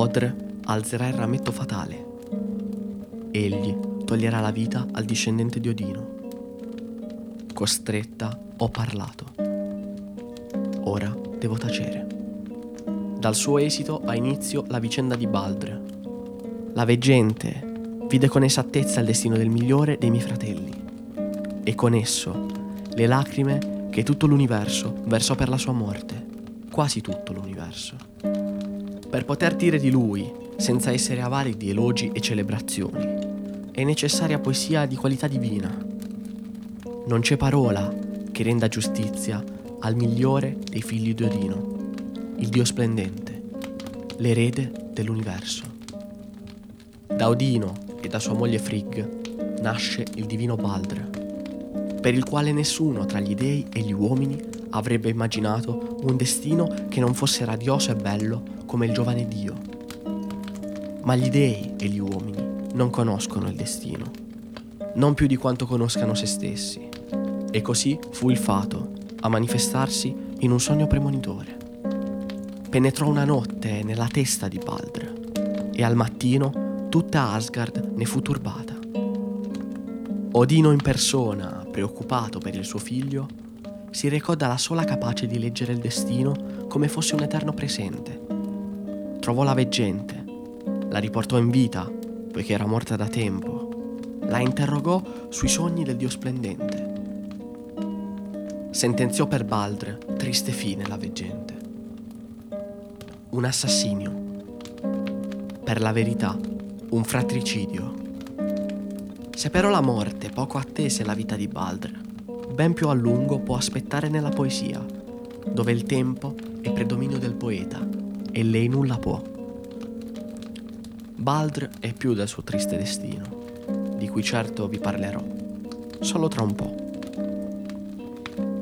Odr alzerà il rametto fatale. Egli toglierà la vita al discendente di Odino. Costretta ho parlato. Ora devo tacere. Dal suo esito ha inizio la vicenda di Baldr. La veggente vide con esattezza il destino del migliore dei miei fratelli e con esso le lacrime che tutto l'universo versò per la sua morte, quasi tutto l'universo. Per poter dire di lui, senza essere avari di elogi e celebrazioni, è necessaria poesia di qualità divina. Non c'è parola che renda giustizia al migliore dei figli di Odino, il Dio splendente, l'erede dell'universo. Da Odino e da sua moglie Frigg nasce il divino Baldr per il quale nessuno tra gli dei e gli uomini avrebbe immaginato un destino che non fosse radioso e bello come il giovane Dio. Ma gli dei e gli uomini non conoscono il destino, non più di quanto conoscano se stessi. E così fu il fato a manifestarsi in un sogno premonitore. Penetrò una notte nella testa di Baldr e al mattino tutta Asgard ne fu turbata. Odino in persona, preoccupato per il suo figlio, si recò dalla sola capace di leggere il destino come fosse un eterno presente. Trovò la veggente, la riportò in vita, poiché era morta da tempo, la interrogò sui sogni del Dio splendente. Sentenziò per Baldr triste fine la veggente. Un assassinio. Per la verità, un fratricidio se però la morte poco attese la vita di Baldr, ben più a lungo può aspettare nella poesia, dove il tempo è predominio del poeta e lei nulla può. Baldr è più del suo triste destino, di cui certo vi parlerò, solo tra un po'.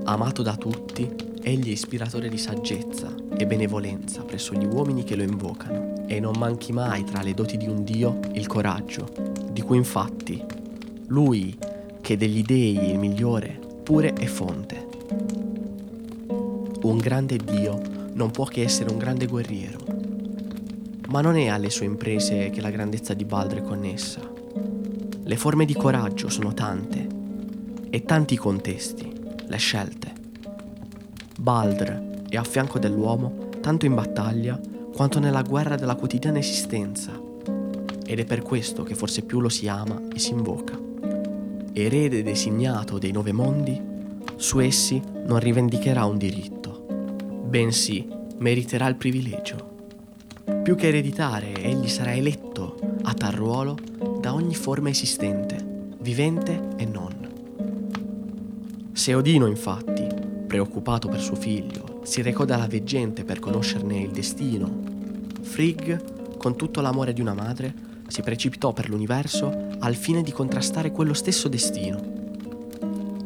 Amato da tutti, egli è ispiratore di saggezza e benevolenza presso gli uomini che lo invocano, e non manchi mai tra le doti di un dio il coraggio, di cui infatti lui che degli dei il migliore, pure è fonte. Un grande Dio non può che essere un grande guerriero, ma non è alle sue imprese che la grandezza di Baldr è connessa. Le forme di coraggio sono tante e tanti i contesti, le scelte. Baldr è a fianco dell'uomo tanto in battaglia quanto nella guerra della quotidiana esistenza ed è per questo che forse più lo si ama e si invoca erede designato dei nove mondi, su essi non rivendicherà un diritto, bensì meriterà il privilegio. Più che ereditare, egli sarà eletto a tal ruolo da ogni forma esistente, vivente e non. Se Odino, infatti, preoccupato per suo figlio, si recò dalla veggente per conoscerne il destino, Frigg, con tutto l'amore di una madre, si precipitò per l'universo al fine di contrastare quello stesso destino.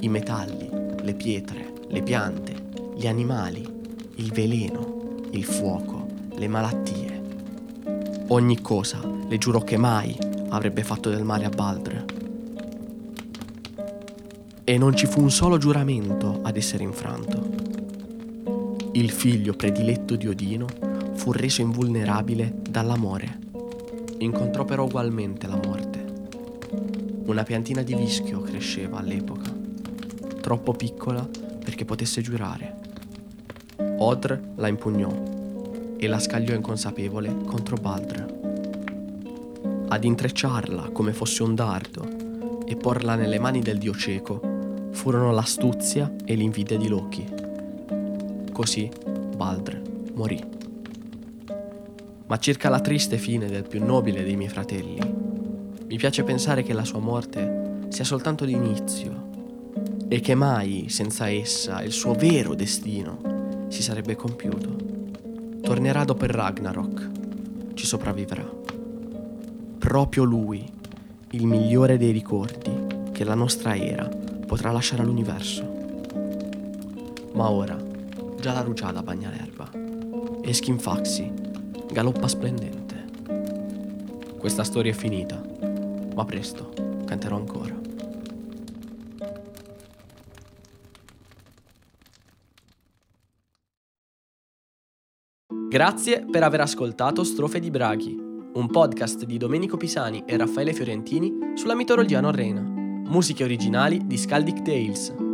I metalli, le pietre, le piante, gli animali, il veleno, il fuoco, le malattie. Ogni cosa le giurò che mai avrebbe fatto del male a Baldr. E non ci fu un solo giuramento ad essere infranto. Il figlio prediletto di Odino fu reso invulnerabile dall'amore incontrò però ugualmente la morte. Una piantina di vischio cresceva all'epoca, troppo piccola perché potesse giurare. Odr la impugnò e la scagliò inconsapevole contro Baldr. Ad intrecciarla come fosse un dardo e porla nelle mani del dio cieco furono l'astuzia e l'invidia di Loki. Così Baldr morì ma circa la triste fine del più nobile dei miei fratelli. Mi piace pensare che la sua morte sia soltanto l'inizio e che mai senza essa il suo vero destino si sarebbe compiuto. Tornerà dopo il Ragnarok, ci sopravvivrà. Proprio lui, il migliore dei ricordi che la nostra era potrà lasciare all'universo. Ma ora, già la rugiada bagna l'erba e Skinfaxi galoppa splendente. Questa storia è finita, ma presto canterò ancora. Grazie per aver ascoltato Strofe di Braghi, un podcast di Domenico Pisani e Raffaele Fiorentini sulla mitologia norrena. Musiche originali di Skaldic Tales.